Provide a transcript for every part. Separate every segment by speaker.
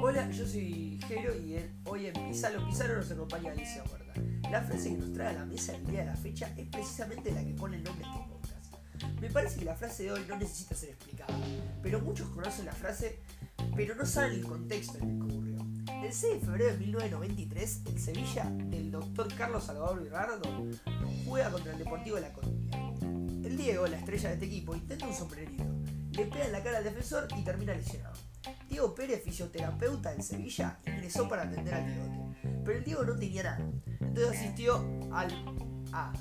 Speaker 1: Hola, yo soy Jero y hoy en Pizarro Pizarro nos acompaña Alicia Huerta. La frase que nos trae a la mesa el día de la fecha es precisamente la que pone el nombre de este podcast. Me parece que la frase de hoy no necesita ser explicada, pero muchos conocen la frase, pero no saben el contexto en el que ocurrió. El 6 de febrero de 1993, el Sevilla del doctor Carlos Salvador Virardo juega contra el Deportivo de La Coruña. Diego, la estrella de este equipo, intenta un sombrerito, le pega en la cara al defensor y termina lesionado. Diego Pérez, fisioterapeuta del Sevilla, ingresó para atender al Diegote, pero el Diego no tenía nada. Entonces asistió al a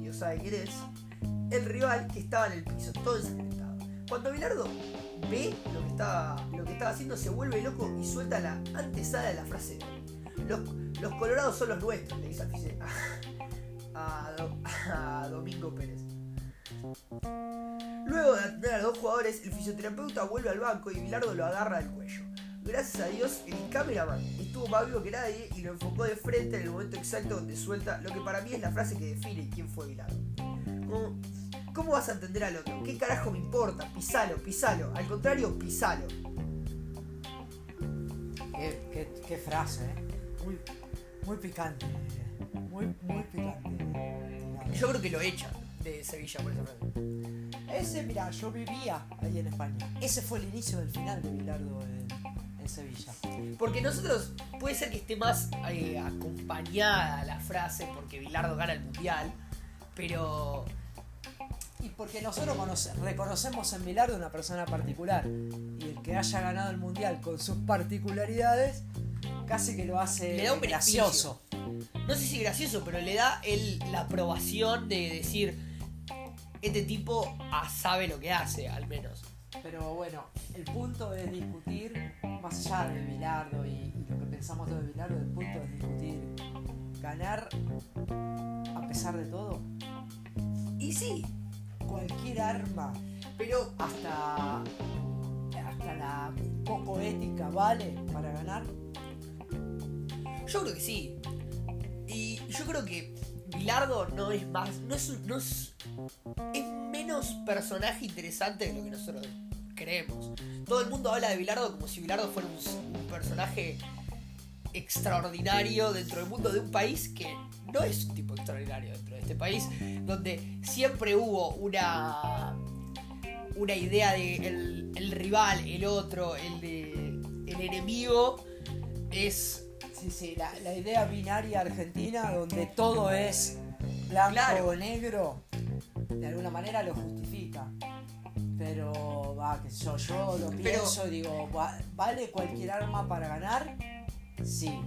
Speaker 1: Dios sabe quién es, el rival que estaba en el piso, todo ensangrentado. Cuando Bilardo ve lo que estaba, lo que estaba haciendo, se vuelve loco y suelta la antesada de la frase. Los, los colorados son los nuestros, le dice al a, Do- a Domingo Pérez. Luego de atender a dos jugadores, el fisioterapeuta vuelve al banco y Bilardo lo agarra del cuello. Gracias a Dios, el cameraman estuvo más vivo que nadie y lo enfocó de frente en el momento exacto donde suelta lo que para mí es la frase que define quién fue Bilardo. Como, ¿Cómo vas a entender al otro? ¿Qué carajo me importa? Pisalo, pisalo. Al contrario, pisalo.
Speaker 2: Qué frase, ¿eh? Muy, muy picante. Muy, muy picante.
Speaker 1: Yo creo que lo echan de Sevilla por esa frase.
Speaker 2: Ese, mira, yo vivía ahí en España. Ese fue el inicio del final de Bilardo en, en Sevilla.
Speaker 1: Porque nosotros, puede ser que esté más eh, acompañada la frase porque Bilardo gana el mundial, pero
Speaker 2: Y porque nosotros conoce- reconocemos en Bilardo una persona particular. Y el que haya ganado el mundial con sus particularidades, casi que lo hace
Speaker 1: Le da un beneficio.
Speaker 2: gracioso.
Speaker 1: No sé si gracioso, pero le da el, la aprobación de decir, este tipo ah, sabe lo que hace, al menos.
Speaker 2: Pero bueno, el punto es discutir, más allá de Bilardo y, y lo que pensamos de Bilardo, el punto es discutir ganar a pesar de todo.
Speaker 1: Y sí,
Speaker 2: Cualquier arma,
Speaker 1: pero
Speaker 2: hasta, hasta la poco ética, vale para ganar.
Speaker 1: yo creo que sí. Yo creo que Bilardo no es más, no es, no es, es menos personaje interesante de lo que nosotros creemos. Todo el mundo habla de Bilardo como si Bilardo fuera un, un personaje extraordinario dentro del mundo de un país que no es un tipo extraordinario dentro de este país, donde siempre hubo una una idea de el, el rival, el otro, el, de, el enemigo es
Speaker 2: Sí, sí, la, la idea binaria argentina donde todo es blanco
Speaker 1: Claro.
Speaker 2: o negro, de alguna manera lo justifica. Pero va, que yo, yo lo pienso digo, va- ¿vale cualquier arma para ganar? Sí.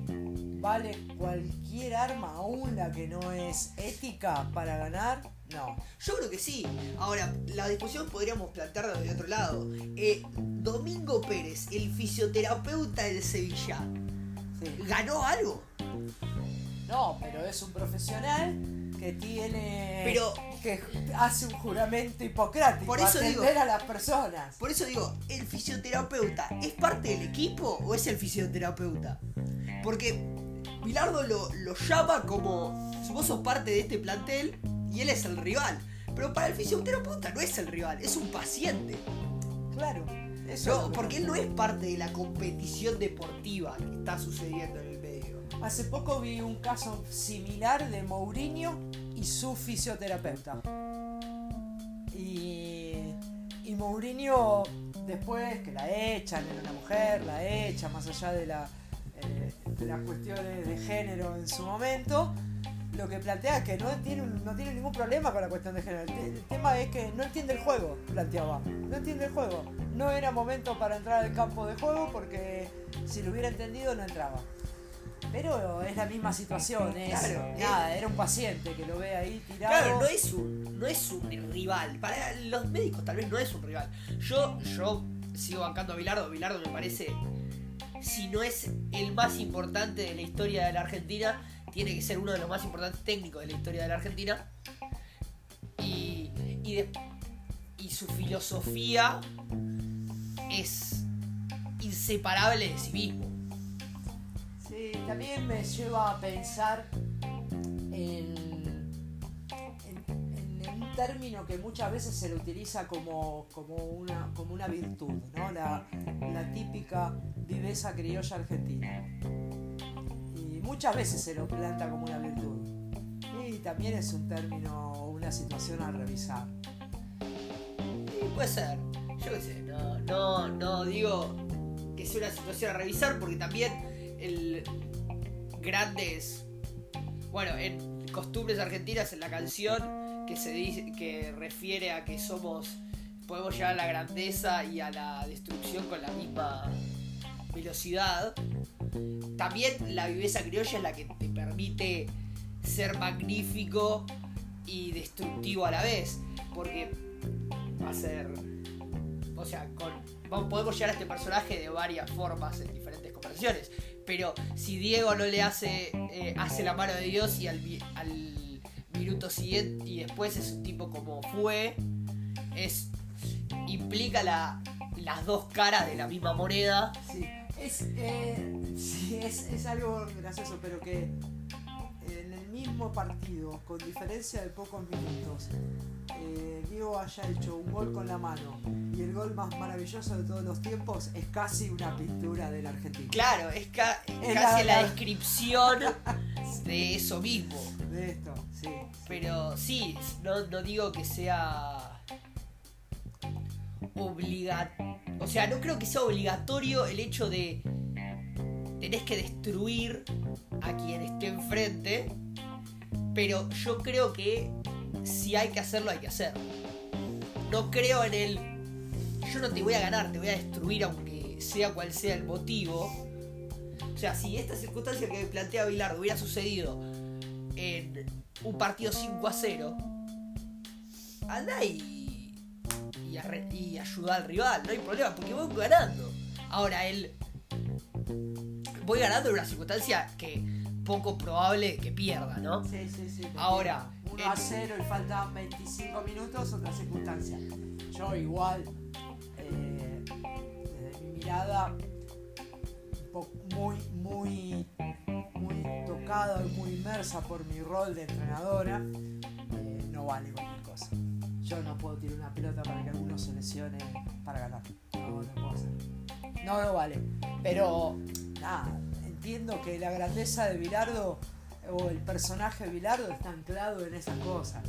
Speaker 2: ¿Vale cualquier arma, aún la que no es ética, para ganar? No.
Speaker 1: Yo creo que sí. Ahora, la discusión podríamos plantearla de otro lado. Eh, Domingo Pérez, el fisioterapeuta del Sevilla,
Speaker 2: Sí.
Speaker 1: ¿ganó algo?
Speaker 2: No, pero es un profesional que tiene.
Speaker 1: Pero-
Speaker 2: que hace un juramento hipocrático.
Speaker 1: Por eso
Speaker 2: atender
Speaker 1: digo-
Speaker 2: a las personas.
Speaker 1: Por eso digo, ¿el fisioterapeuta es parte del equipo o es el fisioterapeuta? Porque Bilardo lo, lo llama como vos sos parte de este plantel y él es el rival. Pero para el fisioterapeuta no es el rival, es un paciente.
Speaker 2: Claro. Eso
Speaker 1: porque él no es parte de la competición deportiva que está sucediendo en el medio.
Speaker 2: Hace poco vi un caso similar de Mourinho y su fisioterapeuta. Y, y Mourinho, después que la echan, era una mujer, la echa, más allá de, la, eh, de las cuestiones de género en su momento, lo que plantea es que no tiene, no tiene ningún problema con la cuestión de género. El tema es que no entiende el juego, planteaba. No entiende el juego. No era momento para entrar al campo de juego porque si lo hubiera entendido no entraba. Pero es la misma situación, es
Speaker 1: Claro,
Speaker 2: nada, era un paciente que lo ve ahí tirado.
Speaker 1: Claro, no es un, no es un rival. Para los médicos tal vez no es un rival. Yo, yo sigo bancando a Bilardo. Bilardo me parece, si no es el más importante de la historia de la Argentina, tiene que ser uno de los más importantes técnicos de la historia de la Argentina. Y, y, su filosofía es inseparable de sí mismo.
Speaker 2: Sí, también me lleva a pensar en, en, en- en un término que muchas veces se lo utiliza como, como, una, como una virtud, ¿no? La, la típica viveza criolla argentina. Muchas veces se lo planta como una virtud. Y también es un término o una situación a revisar.
Speaker 1: Y puede ser. Yo qué sé, no, no, no digo que sea una situación a revisar porque también el grandes. Bueno, en costumbres argentinas en la canción que se dice que refiere a que somos podemos llegar a la grandeza y a la destrucción con la misma velocidad. También la viveza criolla es la que te permite ser magnífico y destructivo a la vez. Porque va a ser. O sea, con, podemos llegar a este personaje de varias formas en diferentes conversaciones. Pero si Diego no le hace, eh, hace la mano de Dios y al, minuto siguiente y después es un tipo como fue, es implica la, las dos caras de la misma moneda.
Speaker 2: Es, eh, sí, es, es algo gracioso, pero que en el mismo partido, con diferencia de pocos minutos, eh, Diego haya hecho un gol con la mano y el gol más maravilloso de todos los tiempos es casi una pintura del argentino.
Speaker 1: Claro, es, ca- es
Speaker 2: Es
Speaker 1: casi
Speaker 2: la-
Speaker 1: descripción de eso mismo.
Speaker 2: De esto, sí.
Speaker 1: Pero sí, no, no digo que sea obligatorio. O sea, no creo que sea obligatorio el hecho de tenés que destruir a quien esté enfrente. Pero yo creo que si hay que hacerlo, hay que hacerlo. No creo en el. Yo no te voy a ganar, te voy a destruir aunque sea cual sea el motivo. O sea, si esta circunstancia que plantea Bilardo hubiera sucedido en un partido 5 a 0, anda y, y, arre- y ayuda al rival, no hay problema, porque voy ganando. Ahora, él. Voy ganando en una circunstancia que poco probable que pierda, ¿no?
Speaker 2: Sí, sí, sí.
Speaker 1: Ahora,
Speaker 2: entiendo. 1 a
Speaker 1: en-
Speaker 2: 0 y faltaban 25 minutos, otra circunstancia. Yo igual, eh, desde mi mirada, muy, muy, muy tocada y muy inmersa por mi rol de entrenadora, eh, no vale cualquier cosa. Yo no puedo tirar una pelota para que alguno se lesione para ganar. No, no puedo hacer. No, no vale. Pero, nada, entiendo que la grandeza de Bilardo o el personaje de Bilardo está anclado en esas cosas.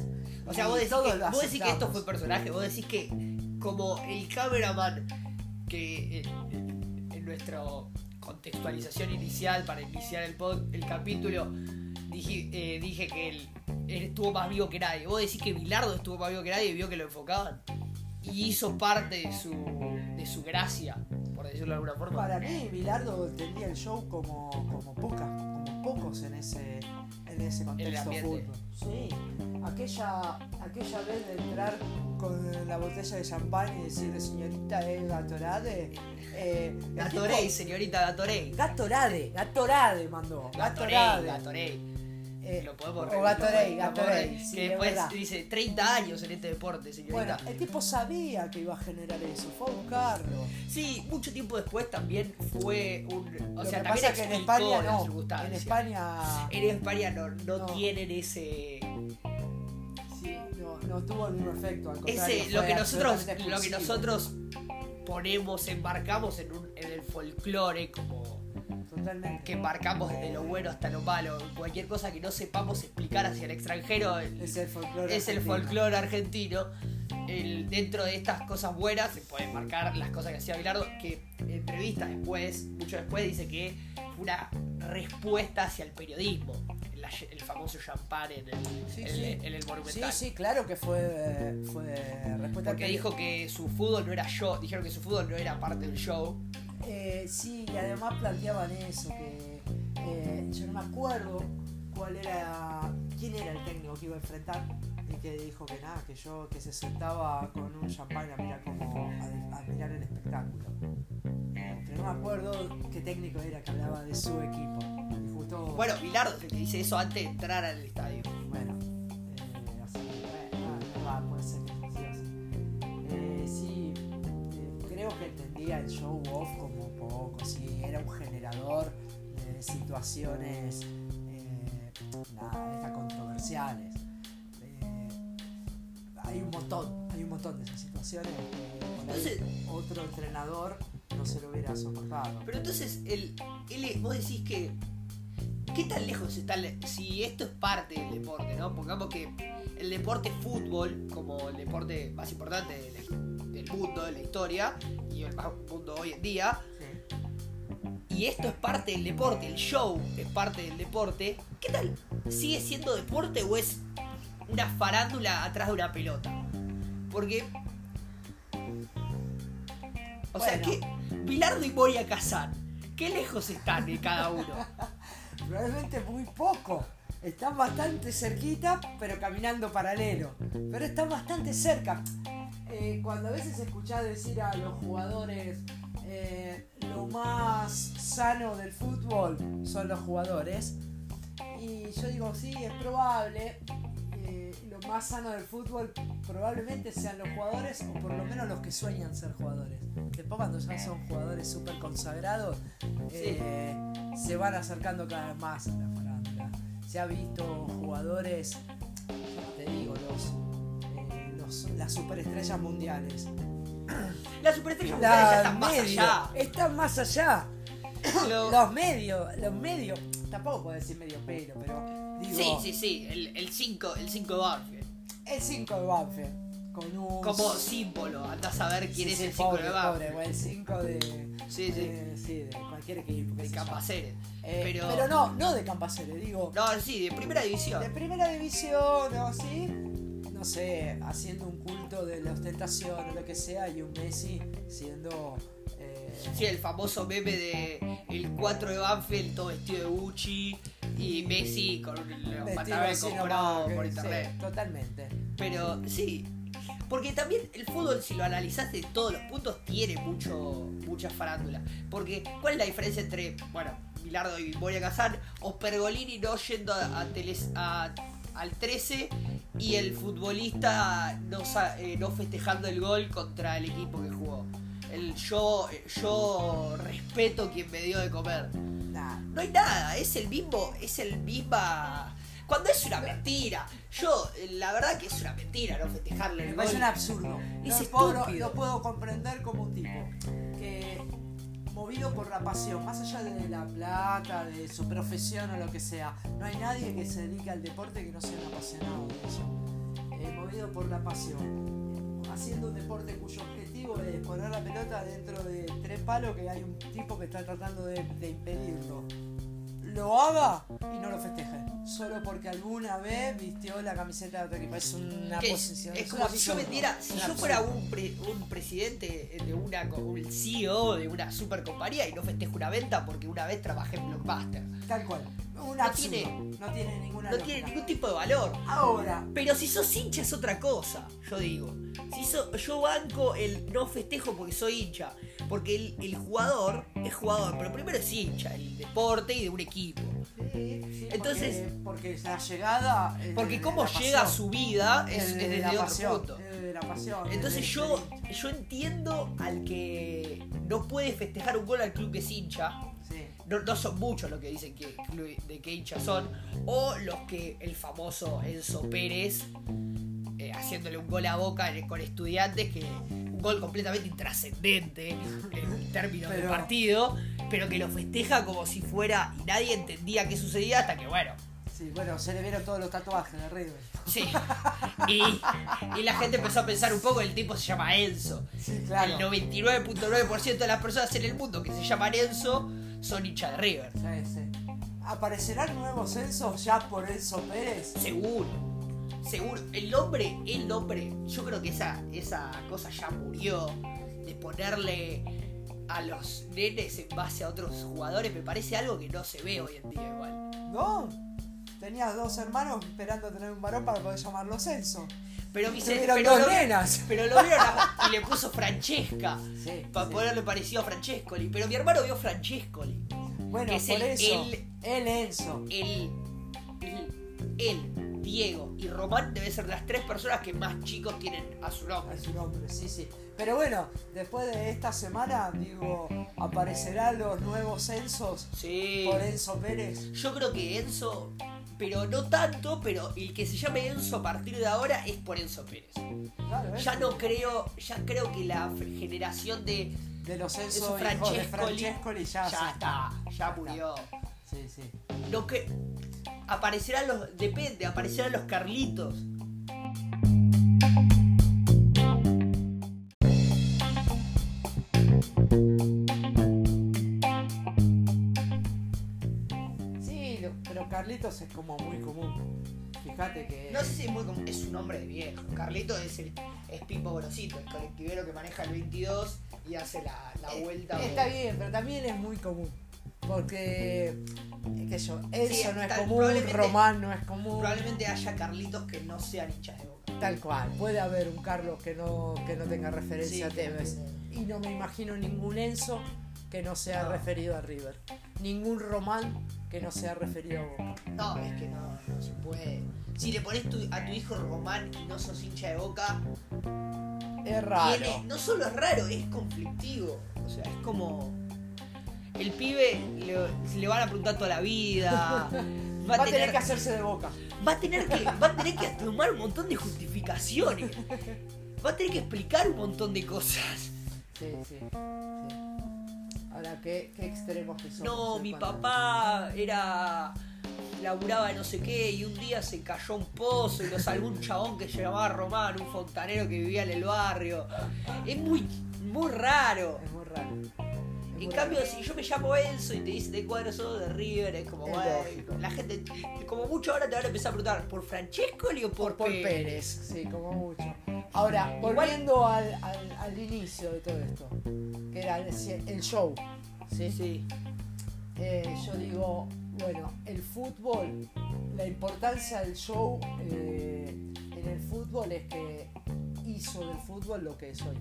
Speaker 1: O sea, vos decís, que, vos decís que esto fue personaje, vos decís que como el cameraman que eh, en nuestra contextualización inicial para iniciar el, pod- el capítulo dije, eh, dije que él estuvo más vivo que nadie. Vos decís que Bilardo estuvo más vivo que nadie y vio que lo enfocaban. Y hizo parte de su, de su gracia, por decirlo de alguna forma.
Speaker 2: Para mí, Bilardo entendía el show como, como poca, como pocos en ese, en ese contexto
Speaker 1: ambiente.
Speaker 2: fútbol. Sí, aquella, aquella vez de entrar con la botella de champán y decirle señorita es Gatorade. Eh, el
Speaker 1: Gatorade,
Speaker 2: tipo-
Speaker 1: señorita Gatorade.
Speaker 2: Gatorade, Gatorade mandó.
Speaker 1: Gatorade,
Speaker 2: Gatorade.
Speaker 1: Gatorade.
Speaker 2: Eh,
Speaker 1: Lo podemos
Speaker 2: o Gatorade, Gatorade. sí,
Speaker 1: que
Speaker 2: es
Speaker 1: después
Speaker 2: verdad.
Speaker 1: dice 30 años en este deporte,
Speaker 2: Bueno,
Speaker 1: señorita.
Speaker 2: el tipo sabía que iba a generar eso, fue a buscarlo.
Speaker 1: Sí, mucho tiempo después también fue un. O
Speaker 2: Lo
Speaker 1: sea,
Speaker 2: que
Speaker 1: también
Speaker 2: pasa que en España no. En España
Speaker 1: En España no, no,
Speaker 2: No.
Speaker 1: tienen ese.
Speaker 2: sí, no, no tuvo el mismo efecto. Al
Speaker 1: ese lo que nosotros lo que nosotros ponemos, embarcamos en, un, en el folclore como
Speaker 2: Totalmente.
Speaker 1: que embarcamos desde lo bueno hasta lo malo. Cualquier cosa que no sepamos explicar hacia el extranjero el-
Speaker 2: Es el folclore.
Speaker 1: es el
Speaker 2: argentino.
Speaker 1: folclore argentino. El- dentro de estas cosas buenas se pueden marcar las cosas que hacía Bilardo, que en entrevista después, mucho después, dice que fue una respuesta hacia el periodismo. La- el famoso champán en el,
Speaker 2: Sí,
Speaker 1: en,
Speaker 2: sí.
Speaker 1: el- en el
Speaker 2: Sí,
Speaker 1: monumental.
Speaker 2: sí, claro que fue, fue respuesta
Speaker 1: Porque dijo que su fútbol no era show, dijeron que su fútbol no era parte del show.
Speaker 2: Eh, sí, y además planteaban eso, que eh, yo no me acuerdo cuál era, quién era el técnico que iba a enfrentar y que dijo que nada, que yo que se sentaba con un champán a mirar como a, a mirar el espectáculo. Pero no me acuerdo qué técnico era que hablaba de su equipo. Y justo,
Speaker 1: Bueno, Bilardo que dice eso antes de entrar al estadio.
Speaker 2: bueno, eh, así no, va, puede ser que entendía el show off como poco, sí, era un generador de situaciones, eh, nada, estas controversiales. Eh, montón, hay un montón de esas situaciones
Speaker 1: Entonces-
Speaker 2: otro entrenador no se lo hubiera soportado.
Speaker 1: Pero entonces, el, el- vos decís que. ¿Qué tan lejos está el- Si esto es parte del deporte, ¿no? Pongamos que el deporte fútbol, como el deporte más importante de la- del mundo, de la historia, y el más mundo hoy en día,
Speaker 2: Sí.
Speaker 1: y esto es parte del deporte, el show es parte del deporte, ¿qué tal? ¿Sigue siendo deporte o es una farándula atrás de una pelota? Porque. O sea que Bilardo y Moria Kazan, ¿qué lejos están de cada uno?
Speaker 2: Probablemente muy poco. Están bastante cerquita, pero caminando paralelo. Pero están bastante cerca. Eh, cuando a veces escuchás decir a los jugadores eh, lo más sano del fútbol son los jugadores. Y yo digo, sí, es probable. eh, lo más sano del fútbol probablemente sean los jugadores o por lo menos los que sueñan ser jugadores. Después cuando ya son jugadores súper consagrados, eh, se van acercando cada vez más a la. Se ha visto jugadores, te digo, los, eh, los- las superestrellas mundiales.
Speaker 1: Las superestrellas mundiales ya están más allá.
Speaker 2: están más allá.
Speaker 1: Lo-
Speaker 2: Los medios, los medios, tampoco puedo decir medio pelo, pero digo,
Speaker 1: Sí, sí, sí, el 5 el 5 de Banfield.
Speaker 2: el 5 de Banfield, con un...
Speaker 1: Como símbolo, andás a ver quién
Speaker 2: Sí,
Speaker 1: es
Speaker 2: sí,
Speaker 1: el 5
Speaker 2: pobre,
Speaker 1: de
Speaker 2: pobre,
Speaker 1: Banfield.
Speaker 2: o el 5 de...
Speaker 1: Sí, sí.
Speaker 2: de- sí, de cualquier equipo.
Speaker 1: De. Campaceres.
Speaker 2: Eh,
Speaker 1: pero-
Speaker 2: pero... no, no de Campaceres, digo...
Speaker 1: No, sí, de primera división.
Speaker 2: De primera división o así, no sé, haciendo un culto de la ostentación o lo que sea, y un Messi siendo. eh,
Speaker 1: Sí, el famoso meme de el 4 de Banfield todo vestido de Gucci y Messi con un
Speaker 2: vestido
Speaker 1: pantalón
Speaker 2: así
Speaker 1: comprado
Speaker 2: nomás,
Speaker 1: por internet.
Speaker 2: sí, totalmente.
Speaker 1: Pero sí, porque también el fútbol, si lo analizás de todos los puntos, tiene mucho mucha farándula. Porque, ¿cuál es la diferencia entre, bueno, Bilardo y Moria Kazan o Pergolini no yendo a, a teles- a- al 13 y el futbolista no, eh, no festejando el gol contra el equipo que jugó? El yo, yo respeto quien me dio de comer.
Speaker 2: Nah,
Speaker 1: No hay nada, es el mismo, es el misma. Cuando es una mentira, yo, eh, la verdad que es una mentira no festejarle
Speaker 2: me
Speaker 1: el
Speaker 2: parece
Speaker 1: gol.
Speaker 2: un absurdo.
Speaker 1: Es
Speaker 2: no, puedo, no puedo comprender como un tipo que, movido por la pasión, más allá de la plata, de su profesión o lo que sea, no hay nadie que se dedique al deporte que no sea un apasionado de eso. Eh, movido por la pasión, haciendo un deporte cuyo objetivo es poner la pelota dentro de tres palos que hay un tipo que está tratando de, de impedirlo. Lo haga y no lo festeje. Solo porque alguna vez vistió la camiseta de otro equipo. Es una
Speaker 1: Que es,
Speaker 2: posición.
Speaker 1: es
Speaker 2: un
Speaker 1: como si yo vendiera, si yo fuera un, pre- un presidente de una, un CEO de una super compañía y no festejo una venta porque una vez trabajé en Blockbuster.
Speaker 2: Tal cual.
Speaker 1: No
Speaker 2: absurdo.
Speaker 1: tiene-
Speaker 2: no tiene ninguna
Speaker 1: No tiene ningún tipo de valor.
Speaker 2: Ahora,
Speaker 1: Pero si sos hincha es otra cosa, yo digo. Si so- yo banco el no festejo porque soy hincha. Porque el, el jugador es jugador, pero primero es hincha, el deporte y de un equipo.
Speaker 2: sí, sí,
Speaker 1: Entonces-
Speaker 2: porque, porque la llegada.
Speaker 1: Porque
Speaker 2: de
Speaker 1: cómo llega a su vida es,
Speaker 2: Es
Speaker 1: es
Speaker 2: de
Speaker 1: desde
Speaker 2: la
Speaker 1: otro
Speaker 2: pasión,
Speaker 1: punto.
Speaker 2: de la pasión.
Speaker 1: Entonces
Speaker 2: es de-
Speaker 1: yo, yo entiendo al que no puede festejar un gol al club que es hincha.
Speaker 2: Sí.
Speaker 1: No, no son muchos los que dicen que de qué hincha son. O los que el famoso Enzo Pérez eh, haciéndole un gol a boca con estudiantes que gol completamente intrascendente en términos de
Speaker 2: Pero-
Speaker 1: partido, pero que lo festeja como si fuera y nadie entendía qué sucedía hasta que bueno,
Speaker 2: Sí, bueno, se le vieron todos los tatuajes de River.
Speaker 1: sí. Y, y la gente empezó a pensar un poco, el tipo se llama Enzo.
Speaker 2: Sí, claro.
Speaker 1: El 99.9% de las personas en el mundo que se llaman Enzo son hinchas de River.
Speaker 2: Sí, sí. ¿Aparecerán nuevos censos ya por Enzo Pérez?
Speaker 1: Seguro. Seguro. El nombre, el nombre, yo creo que esa, esa cosa ya murió. De ponerle a los nenes en base a otros jugadores, me parece algo que no se ve hoy en día igual.
Speaker 2: No. Tenías dos hermanos esperando tener un varón para poder llamarlo Censo.
Speaker 1: Pero, mi se-
Speaker 2: Tuvieron
Speaker 1: pero,
Speaker 2: dos
Speaker 1: lo,
Speaker 2: nenas.
Speaker 1: pero lo vieron a- y le puso Francesca.
Speaker 2: Sí,
Speaker 1: Para
Speaker 2: sí.
Speaker 1: ponerle parecido a Francescoli. Pero mi hermano vio Francescoli.
Speaker 2: Bueno,
Speaker 1: que es
Speaker 2: por
Speaker 1: el-
Speaker 2: eso.
Speaker 1: el-
Speaker 2: El Enzo.
Speaker 1: el, el, él, Diego y Román deben ser las tres personas que más chicos tienen a su nombre.
Speaker 2: Es su nombre, sí, sí. Pero bueno, después de esta semana, digo, aparecerán los nuevos censos
Speaker 1: Sí.
Speaker 2: por Enzo Pérez.
Speaker 1: Yo creo que Enzo pero no tanto, pero el que se llame Enzo a partir de ahora es por Enzo Pérez.
Speaker 2: Claro, ¿eh?
Speaker 1: Ya no creo, ya creo que la generación de
Speaker 2: De los
Speaker 1: Enzo
Speaker 2: de
Speaker 1: Francescoli
Speaker 2: Francescoli ya,
Speaker 1: ya está, ya murió.
Speaker 2: Sí, sí.
Speaker 1: Lo que aparecerán los depende, aparecerán los Carlitos.
Speaker 2: Sí, lo- pero Carlitos es como muy común. Fíjate que.
Speaker 1: No sé si es muy común, es un nombre de viejo. Carlitos es el es Pipo Grosito, el colectivero que maneja el 22 y hace la, la
Speaker 2: Eh,
Speaker 1: vuelta.
Speaker 2: Está bien, pero también es muy común. Porque, yo, Enzo
Speaker 1: Sí,
Speaker 2: no es común, Román no es común.
Speaker 1: Probablemente haya Carlitos que no sean hinchas de boca.
Speaker 2: Tal cual. Puede haber un Carlos que no, que no tenga referencia
Speaker 1: Sí,
Speaker 2: a Tevez.
Speaker 1: que-
Speaker 2: Y no me imagino ningún Enzo que no sea
Speaker 1: No.
Speaker 2: referido a River. Ningún Román que no sea referido a Boca.
Speaker 1: No, es que no, no se puede. Si le pones tu- a tu hijo Román y no sos hincha de boca,
Speaker 2: Es raro.
Speaker 1: tiene- no solo es raro, es conflictivo. O sea, es como. El pibe le, le van a preguntar toda la vida.
Speaker 2: Va a tener que hacerse de Boca.
Speaker 1: va a tener que va a tener que tomar un montón de justificaciones. Va a tener que explicar un montón de cosas.
Speaker 2: Sí, sí. sí. Ahora, ¿qué, qué extremos que son?
Speaker 1: No, mi papá era laburaba de no sé qué y un día se cayó un pozo y lo salvó un chabón que se llamaba Román, un fontanero que vivía en el barrio. Es muy muy raro.
Speaker 2: Es muy raro.
Speaker 1: En cambio, si yo me llamo Enzo y te dicen de cuadro sos de River, es como,
Speaker 2: lógico.
Speaker 1: la gente, como mucho ahora te van a empezar a preguntar, ¿por Francescoli o por, Pérez?
Speaker 2: Pérez, sí, como mucho. Ahora, volviendo al, al- al inicio de todo esto, que era el, el show, ¿sí?
Speaker 1: Sí,
Speaker 2: Eh, yo digo, bueno, el fútbol, la importancia del show eh, en el fútbol es que hizo del fútbol lo que es hoy.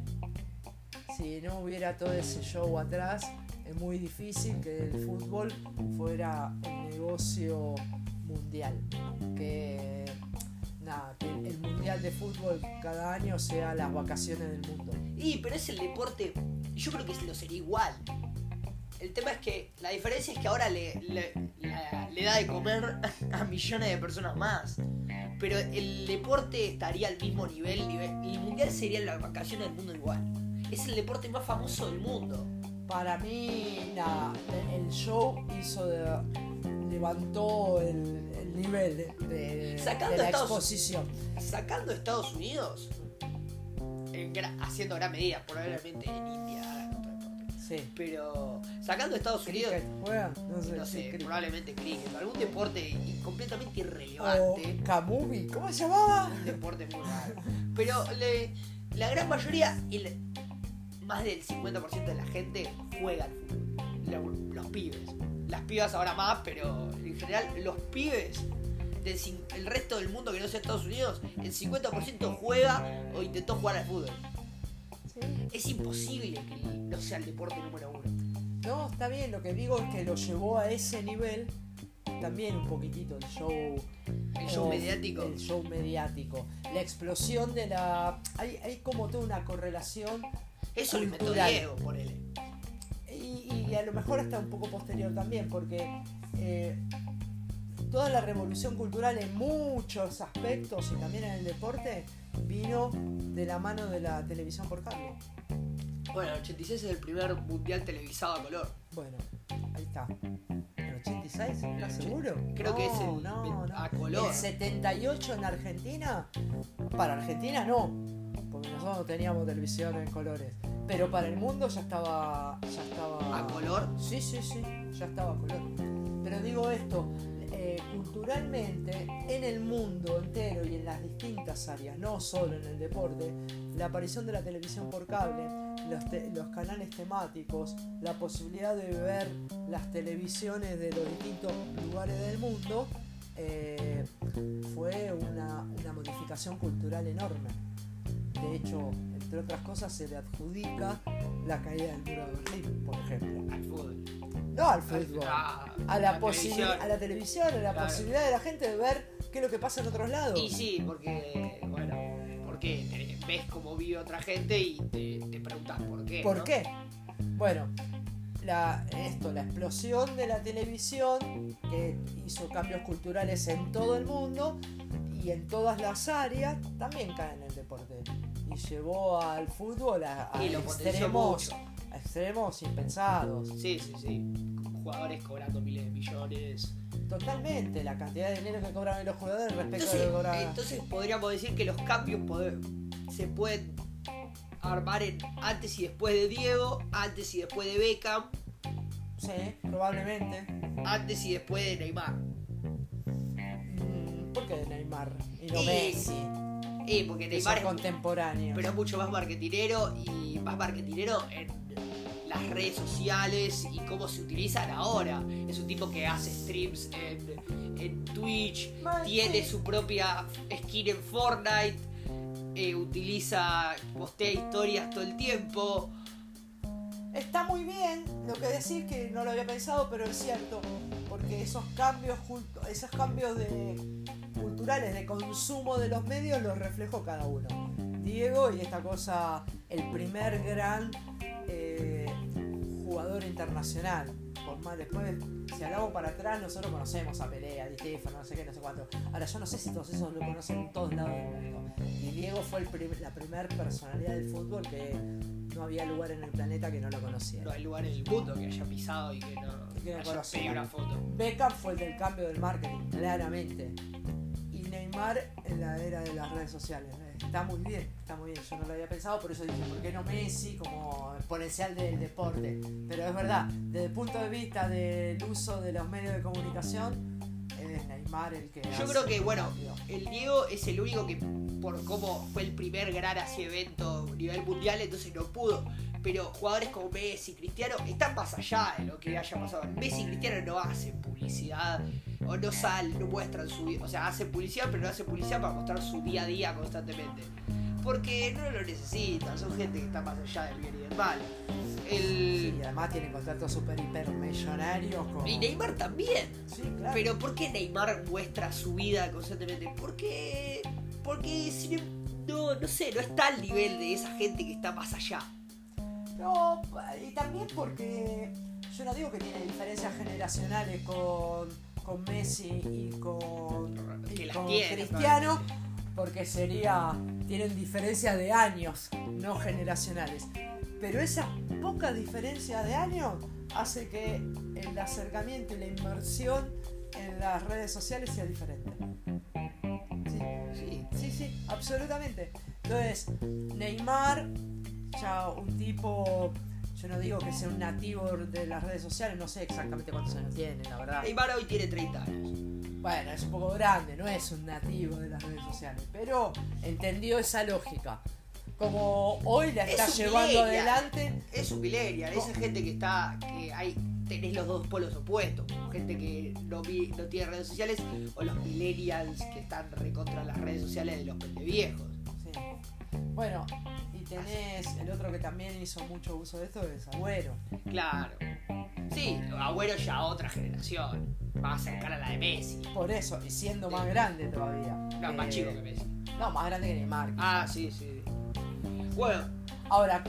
Speaker 2: Si no hubiera todo ese show atrás, es muy difícil que el fútbol fuera un negocio mundial. Que, nada, que el mundial de fútbol cada año sea las vacaciones del mundo.
Speaker 1: Y, pero es el deporte, yo creo que lo sería igual. El tema es que la diferencia es que ahora le, da de comer a millones de personas más. Pero el deporte estaría al mismo nivel. nivel- El mundial sería la vacaciones del mundo igual. Es el deporte más famoso del mundo.
Speaker 2: Para mí, nada, el show hizo de- levantó el, el nivel de, de-
Speaker 1: Sacando
Speaker 2: de la
Speaker 1: Estados-
Speaker 2: exposición.
Speaker 1: Sacando Estados Unidos, en haciendo gran medida, probablemente en India hagan otro deporte.
Speaker 2: Sí.
Speaker 1: Pero sacando Estados Unidos,
Speaker 2: ¿Cricket juega? No sé.
Speaker 1: no sé,
Speaker 2: cricket.
Speaker 1: probablemente cricket, algún deporte completamente
Speaker 2: O
Speaker 1: irrelevante.
Speaker 2: Kamubi, ¿cómo se llamaba?
Speaker 1: un deporte muy raro. Pero le- la gran mayoría, el- más del 50% de la gente juega al fútbol. Lo- Los pibes. Las pibas ahora más, pero en general los pibes, del el resto del mundo que no sea Estados Unidos, el 50% juega o intentó jugar al fútbol.
Speaker 2: Sí.
Speaker 1: Es imposible que no sea el deporte número uno.
Speaker 2: No, está bien, lo que digo es que lo llevó a ese nivel también un poquitito el show.
Speaker 1: El show mediático.
Speaker 2: El show mediático. La explosión de la. Hay, hay como toda una correlación
Speaker 1: Eso lo inventó. Diego, ponele.
Speaker 2: y, y a lo mejor hasta un poco posterior también, porque eh, toda la revolución cultural en muchos aspectos y también en el deporte vino de la mano de la televisión por cable.
Speaker 1: Bueno, el 86 es el primer mundial televisado a color.
Speaker 2: Bueno, ahí está. ¿El 86? ¿Estás seguro?
Speaker 1: creo que es el-
Speaker 2: no, no.
Speaker 1: a color.
Speaker 2: El 78 en Argentina, para Argentina no, porque nosotros teníamos televisión en colores. Pero para el mundo ya estaba. Ya estaba
Speaker 1: ¿A color?
Speaker 2: Sí, sí, sí, ya estaba a color. Pero digo esto, eh, culturalmente, en el mundo entero y en las distintas áreas, no solo en el deporte, la aparición de la televisión por cable, los, te- los canales temáticos, la posibilidad de ver las televisiones de los distintos lugares del mundo, eh, fue una, una modificación cultural enorme. De hecho, entre otras cosas, se le adjudica la caída del muro de Berlín, por ejemplo.
Speaker 1: Al fútbol.
Speaker 2: No al fútbol.
Speaker 1: Ah,
Speaker 2: A la,
Speaker 1: televisión.
Speaker 2: a la televisión, a la
Speaker 1: Claro.
Speaker 2: posibilidad de la gente de ver qué es lo que pasa en otros lados.
Speaker 1: Y sí, porque, bueno, porque ves cómo vive otra gente y te, te preguntas por qué.
Speaker 2: ¿Por
Speaker 1: ¿no?
Speaker 2: qué? Bueno, la, esto, la explosión de la televisión que hizo cambios culturales en todo el mundo y en todas las áreas también cae en el deporte y llevó al fútbol a, a
Speaker 1: Y lo
Speaker 2: extremos, a extremos impensados.
Speaker 1: Sí, sí, sí. Jugadores cobrando miles de millones.
Speaker 2: Totalmente, la cantidad de dinero que cobran los jugadores respecto a lo
Speaker 1: Entonces,
Speaker 2: que cobraban.
Speaker 1: entonces podríamos decir que los cambios poder- se pueden armar en antes y después de Diego, antes y después de Beckham,
Speaker 2: Sí, probablemente.
Speaker 1: antes y después de Neymar.
Speaker 2: Mm, ¿Por qué de Neymar y no
Speaker 1: Y-
Speaker 2: Messi?
Speaker 1: Eh, porque es
Speaker 2: contemporáneos.
Speaker 1: pero es mucho más marketinero y más marketinero en las redes sociales y cómo se utilizan ahora. Es un tipo que hace streams en, en Twitch, tiene su propia skin en Fortnite, eh, utiliza, postea historias todo el tiempo.
Speaker 2: Está muy bien lo que decís, que no lo había pensado, pero es cierto, porque esos cambios, esos cambios de, de consumo de los medios los reflejó cada uno. Diego y esta cosa, el primer gran eh, jugador internacional. Por más después, si hablamos para atrás, nosotros conocemos a Pelea, Di Stefano, no sé qué, no sé cuánto. Ahora yo no sé si todos esos lo conocen en todos lados del mundo. Y Diego fue el prim- la primera personalidad del fútbol que no había lugar en el planeta que no lo conociera.
Speaker 1: No hay lugar en el mundo que haya pisado y que no,
Speaker 2: que no
Speaker 1: haya
Speaker 2: conocía.
Speaker 1: pedido una foto.
Speaker 2: Beckham fue el del cambio del marketing, claramente. Neymar en la era de las redes sociales. Está muy bien, está muy bien. Yo no lo había pensado, por eso dije, ¿por qué no Messi como exponencial del deporte? Pero es verdad, desde el punto de vista del uso de los medios de comunicación, es Neymar el que...
Speaker 1: Yo creo que, bueno, el Diego es el único que, por cómo fue el primer gran así evento a nivel mundial, entonces no pudo. Pero jugadores como Messi, Cristiano, están más allá de lo que haya pasado. Messi y Cristiano no hacen publicidad, o no salen, no muestran su vida. O sea, hacen publicidad, pero no hacen publicidad para mostrar su día a día constantemente. Porque no lo necesitan, son gente que está más allá del bien y del mal. El...
Speaker 2: Sí, y además tiene contratos super hiper millonarios con...
Speaker 1: Y Neymar también.
Speaker 2: Sí, claro.
Speaker 1: Pero ¿por qué Neymar muestra su vida constantemente? Porque. Porque si no, no, no sé, no está al nivel de esa gente que está más allá.
Speaker 2: No, y también porque yo no digo que tiene diferencias generacionales con, con Messi y con, y
Speaker 1: Que las
Speaker 2: con
Speaker 1: tiene,
Speaker 2: Cristiano, porque sería. tienen diferencias de años, no generacionales. Pero esa poca diferencia de años hace que el acercamiento y la inmersión en las redes sociales sea diferente. Sí,
Speaker 1: Sí.
Speaker 2: Sí, sí, absolutamente. Entonces, Neymar, ya un tipo, yo no digo que sea un nativo de las redes sociales, no sé exactamente cuántos años tiene, la verdad.
Speaker 1: Neymar hoy tiene 30 años.
Speaker 2: Bueno, es un poco grande, no es un nativo de las redes sociales, pero entendió esa lógica. Como hoy la
Speaker 1: Es
Speaker 2: está llevando adelante,
Speaker 1: Es un millennial, esa gente que está. que hay. tenés los dos polos opuestos. Gente que no, no tiene redes sociales, o los millennials que están recontra las redes sociales de los pendeviejos.
Speaker 2: sí. Bueno, y tenés el otro que también hizo mucho uso de esto, es Agüero.
Speaker 1: Claro. Sí, Agüero ya otra generación. Más cercana a la de Messi.
Speaker 2: Por eso, y siendo más grande todavía.
Speaker 1: No, más
Speaker 2: Eh,
Speaker 1: chico que Messi.
Speaker 2: No, más grande que Neymar.
Speaker 1: Ah, sí, sí. Bueno,
Speaker 2: Ahora,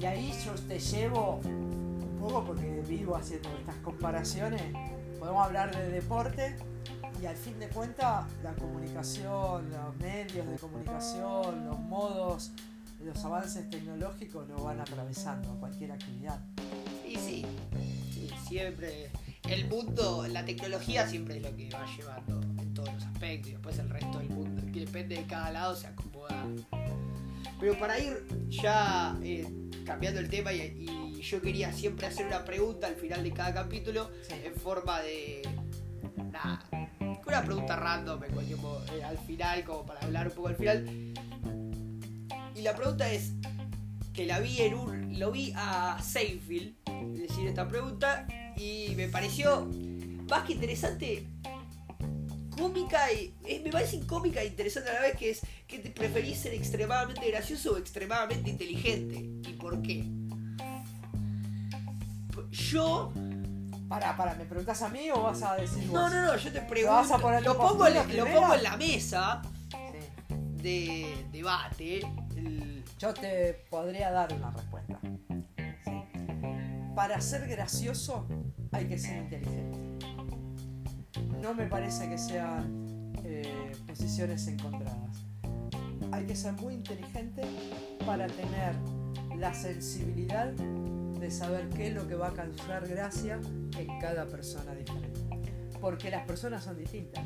Speaker 2: y ahí yo te llevo un poco porque vivo haciendo estas comparaciones. Podemos hablar de deporte y al fin de cuentas la comunicación, los medios de comunicación, los modos, los avances tecnológicos lo van atravesando a cualquier actividad.
Speaker 1: y sí, sí, siempre. El mundo, la tecnología siempre es lo que va llevando en todos los aspectos. Y después el resto del mundo, que depende de cada lado, se acomoda. Pero para ir ya eh, cambiando el tema, y, y yo quería siempre hacer una pregunta al final de cada capítulo,
Speaker 2: Sí.
Speaker 1: en forma de. Nada, una pregunta random en cualquier modo, eh, al final, como para hablar un poco al final. Y la pregunta es: que la vi en un. Lo vi a Seinfeld decir esta pregunta y me pareció más que interesante. Cómica y. eh, me parece cómica e interesante a la vez que es que te preferís ser extremadamente gracioso o extremadamente inteligente. ¿Y por qué? Yo.
Speaker 2: Para, para, ¿me preguntas a mí o vas a decir vos?
Speaker 1: No, no, no, yo te pregunto.
Speaker 2: vas a poner tu
Speaker 1: lo, pongo en,
Speaker 2: postura
Speaker 1: lo
Speaker 2: primero?
Speaker 1: pongo en la mesa
Speaker 2: Sí.
Speaker 1: de debate. el-
Speaker 2: Yo te podría dar una respuesta. Sí. para ser gracioso hay que ser inteligente. No me parece que sean eh, posiciones encontradas. Hay que ser muy inteligente para tener la sensibilidad de saber qué es lo que va a causar gracia en cada persona diferente. Porque las personas son distintas.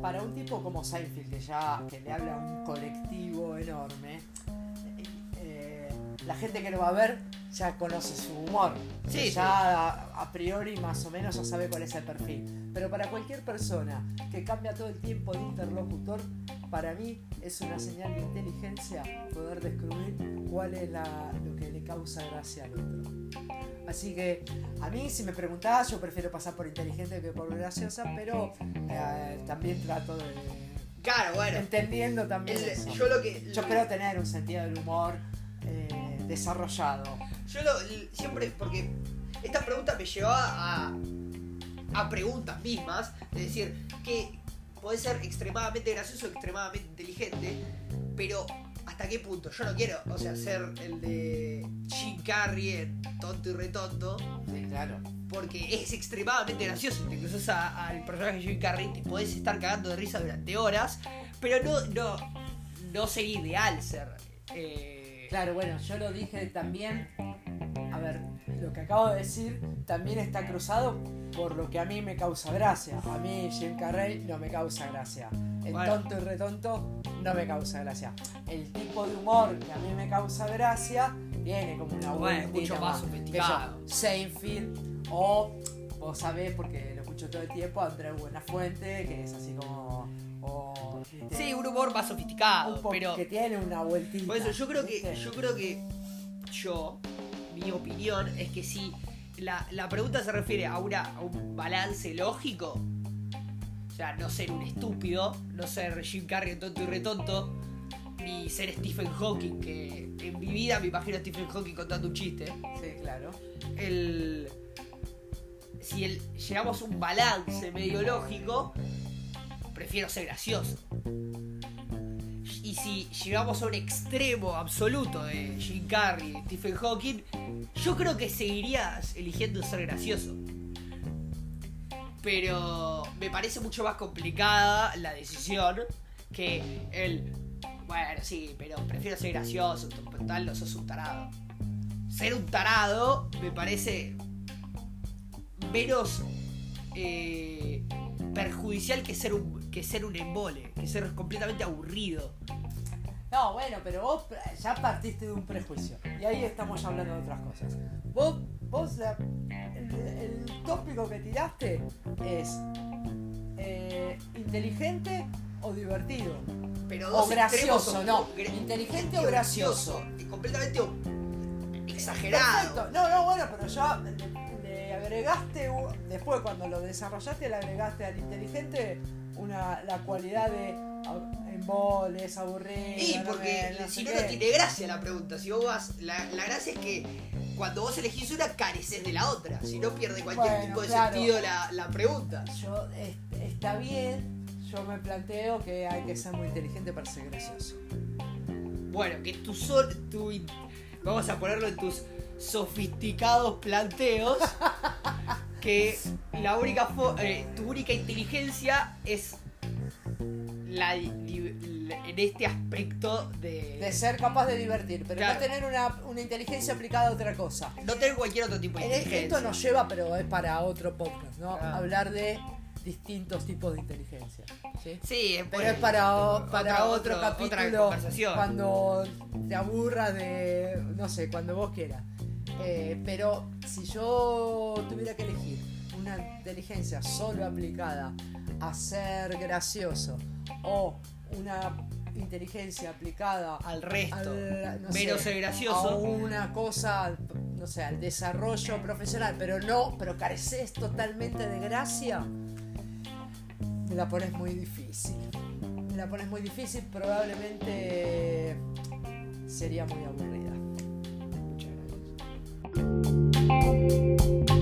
Speaker 2: Para un tipo como Seinfeld, que ya que le habla a un colectivo enorme, eh, la gente que lo va a ver ya conoce su humor.
Speaker 1: Sí,
Speaker 2: ya a, a priori más o menos ya sabe cuál es el perfil. Pero para cualquier persona que cambia todo el tiempo de interlocutor, para mí es una señal de inteligencia poder descubrir cuál es la- lo que le causa gracia al otro. Así que a mí si me preguntás yo prefiero pasar por inteligente que por graciosa, pero eh, también trato de...
Speaker 1: Claro, bueno.
Speaker 2: Entendiendo también
Speaker 1: el-
Speaker 2: eso.
Speaker 1: yo lo que.
Speaker 2: Yo creo tener un sentido del humor eh, desarrollado.
Speaker 1: Yo lo, siempre, porque esta pregunta me llevaba a, a preguntas mismas, es decir, que puede ser extremadamente gracioso, extremadamente inteligente, pero ¿hasta qué punto? Yo no quiero, o sea, ser el de Jim Carrey en tonto y retonto,
Speaker 2: Sí, claro.
Speaker 1: porque es extremadamente gracioso. Te cruzas al personaje de Jim Carrey, te podés estar cagando de risa durante horas, pero no, no, no sería ideal ser. eh,
Speaker 2: Claro, bueno, yo lo dije también. Ver, lo que acabo de decir también está cruzado por lo que a mí me causa gracia. A mí Jim Carrey no me causa gracia. El
Speaker 1: Bueno.
Speaker 2: tonto y retonto no me causa gracia. El tipo de humor que a mí me causa gracia tiene como una
Speaker 1: Bueno,
Speaker 2: vueltita
Speaker 1: mucho más sofisticado.
Speaker 2: Seinfeld o vos sabés porque lo escucho todo el tiempo Andrés Buenafuente que es así como o, ¿viste?
Speaker 1: Sí, un humor más
Speaker 2: Un
Speaker 1: sofisticado,
Speaker 2: po-
Speaker 1: pero
Speaker 2: que tiene una vueltita.
Speaker 1: por eso yo creo que yo creo que yo mi opinión es que si la, la pregunta se refiere a una a un balance lógico, o sea, no ser un estúpido, no ser Jim Carrey tonto y retonto, ni ser Stephen Hawking que en mi vida me imagino a Stephen Hawking contando un chiste.
Speaker 2: Sí, claro.
Speaker 1: el si el, llegamos a un balance medio lógico, prefiero ser gracioso. Y si llegamos a un extremo absoluto de Jim Carrey Stephen Hawking, yo creo que seguirías eligiendo ser gracioso. Pero me parece mucho más complicada la decisión que el. Bueno, sí, pero prefiero ser gracioso, total, no sos un tarado ser un tarado me parece menos eh, perjudicial que ser un que ser un embole, que ser completamente aburrido.
Speaker 2: No, bueno, pero vos ya partiste de un prejuicio. Y ahí estamos hablando de otras cosas. Vos, vos la- el, el tópico que tiraste es eh, inteligente o divertido.
Speaker 1: Pero
Speaker 2: O
Speaker 1: dos extremos
Speaker 2: gracioso, no. Inteligente o gracioso.
Speaker 1: completamente o- exagerado.
Speaker 2: Perfecto. No, no, bueno, pero ya le, le agregaste, después cuando lo desarrollaste, le agregaste al inteligente una, la cualidad de emboles, aburrido.
Speaker 1: Y
Speaker 2: no
Speaker 1: porque
Speaker 2: me- no
Speaker 1: si no,
Speaker 2: qué.
Speaker 1: no tiene gracia la pregunta. Si vos vas. La, la gracia es que cuando vos elegís una, careces de la otra. Si no, pierde cualquier
Speaker 2: Bueno,
Speaker 1: tipo de
Speaker 2: claro.
Speaker 1: sentido la, la pregunta.
Speaker 2: Yo, es- está bien, yo me planteo que hay que ser muy inteligente para ser gracioso.
Speaker 1: Bueno, que tu sol. Tu, vamos a ponerlo en tus sofisticados planteos. que la única eh, tu única inteligencia es la, en este aspecto de,
Speaker 2: De ser capaz de divertir, pero
Speaker 1: Claro.
Speaker 2: no tener una, una inteligencia aplicada a otra cosa.
Speaker 1: no tener cualquier otro tipo de
Speaker 2: En
Speaker 1: inteligencia.
Speaker 2: esto nos lleva, pero es para otro podcast, ¿no?
Speaker 1: Claro.
Speaker 2: Hablar de distintos tipos de inteligencia. ¿sí?
Speaker 1: Sí, es,
Speaker 2: Pero es para, o- para
Speaker 1: otra-
Speaker 2: otro, capítulo.
Speaker 1: Otra conversación.
Speaker 2: Cuando te aburras de. No sé, cuando vos quieras. Eh, pero si yo tuviera que elegir una inteligencia solo aplicada a ser gracioso o una inteligencia aplicada
Speaker 1: al resto.
Speaker 2: al, no sé,
Speaker 1: ser
Speaker 2: a
Speaker 1: gracioso.
Speaker 2: una cosa, no sé, al desarrollo profesional, pero no, pero careces totalmente de gracia, me la pones muy difícil. Me la pones muy difícil, probablemente sería muy aburrida.
Speaker 1: Muchas gracias.